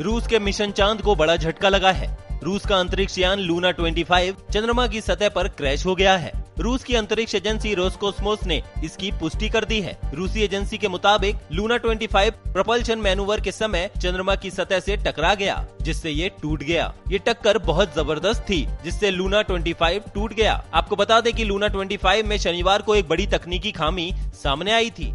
रूस के मिशन चाँद को बड़ा झटका लगा है। रूस का अंतरिक्ष यान लूना 25 चंद्रमा की सतह पर क्रैश हो गया है। रूस की अंतरिक्ष एजेंसी रोस्कोस्मोस ने इसकी पुष्टि कर दी है। रूसी एजेंसी के मुताबिक, लूना 25 प्रपल्शन मैनूवर के समय चंद्रमा की सतह से टकरा गया, जिससे ये टूट गया। ये टक्कर बहुत ज़बरदस्त थी, जिससे लूना 25 टूट गया। आपको बता दें कि लूना 25 में शनिवार को एक बड़ी तकनीकी खामी सामने आई थी।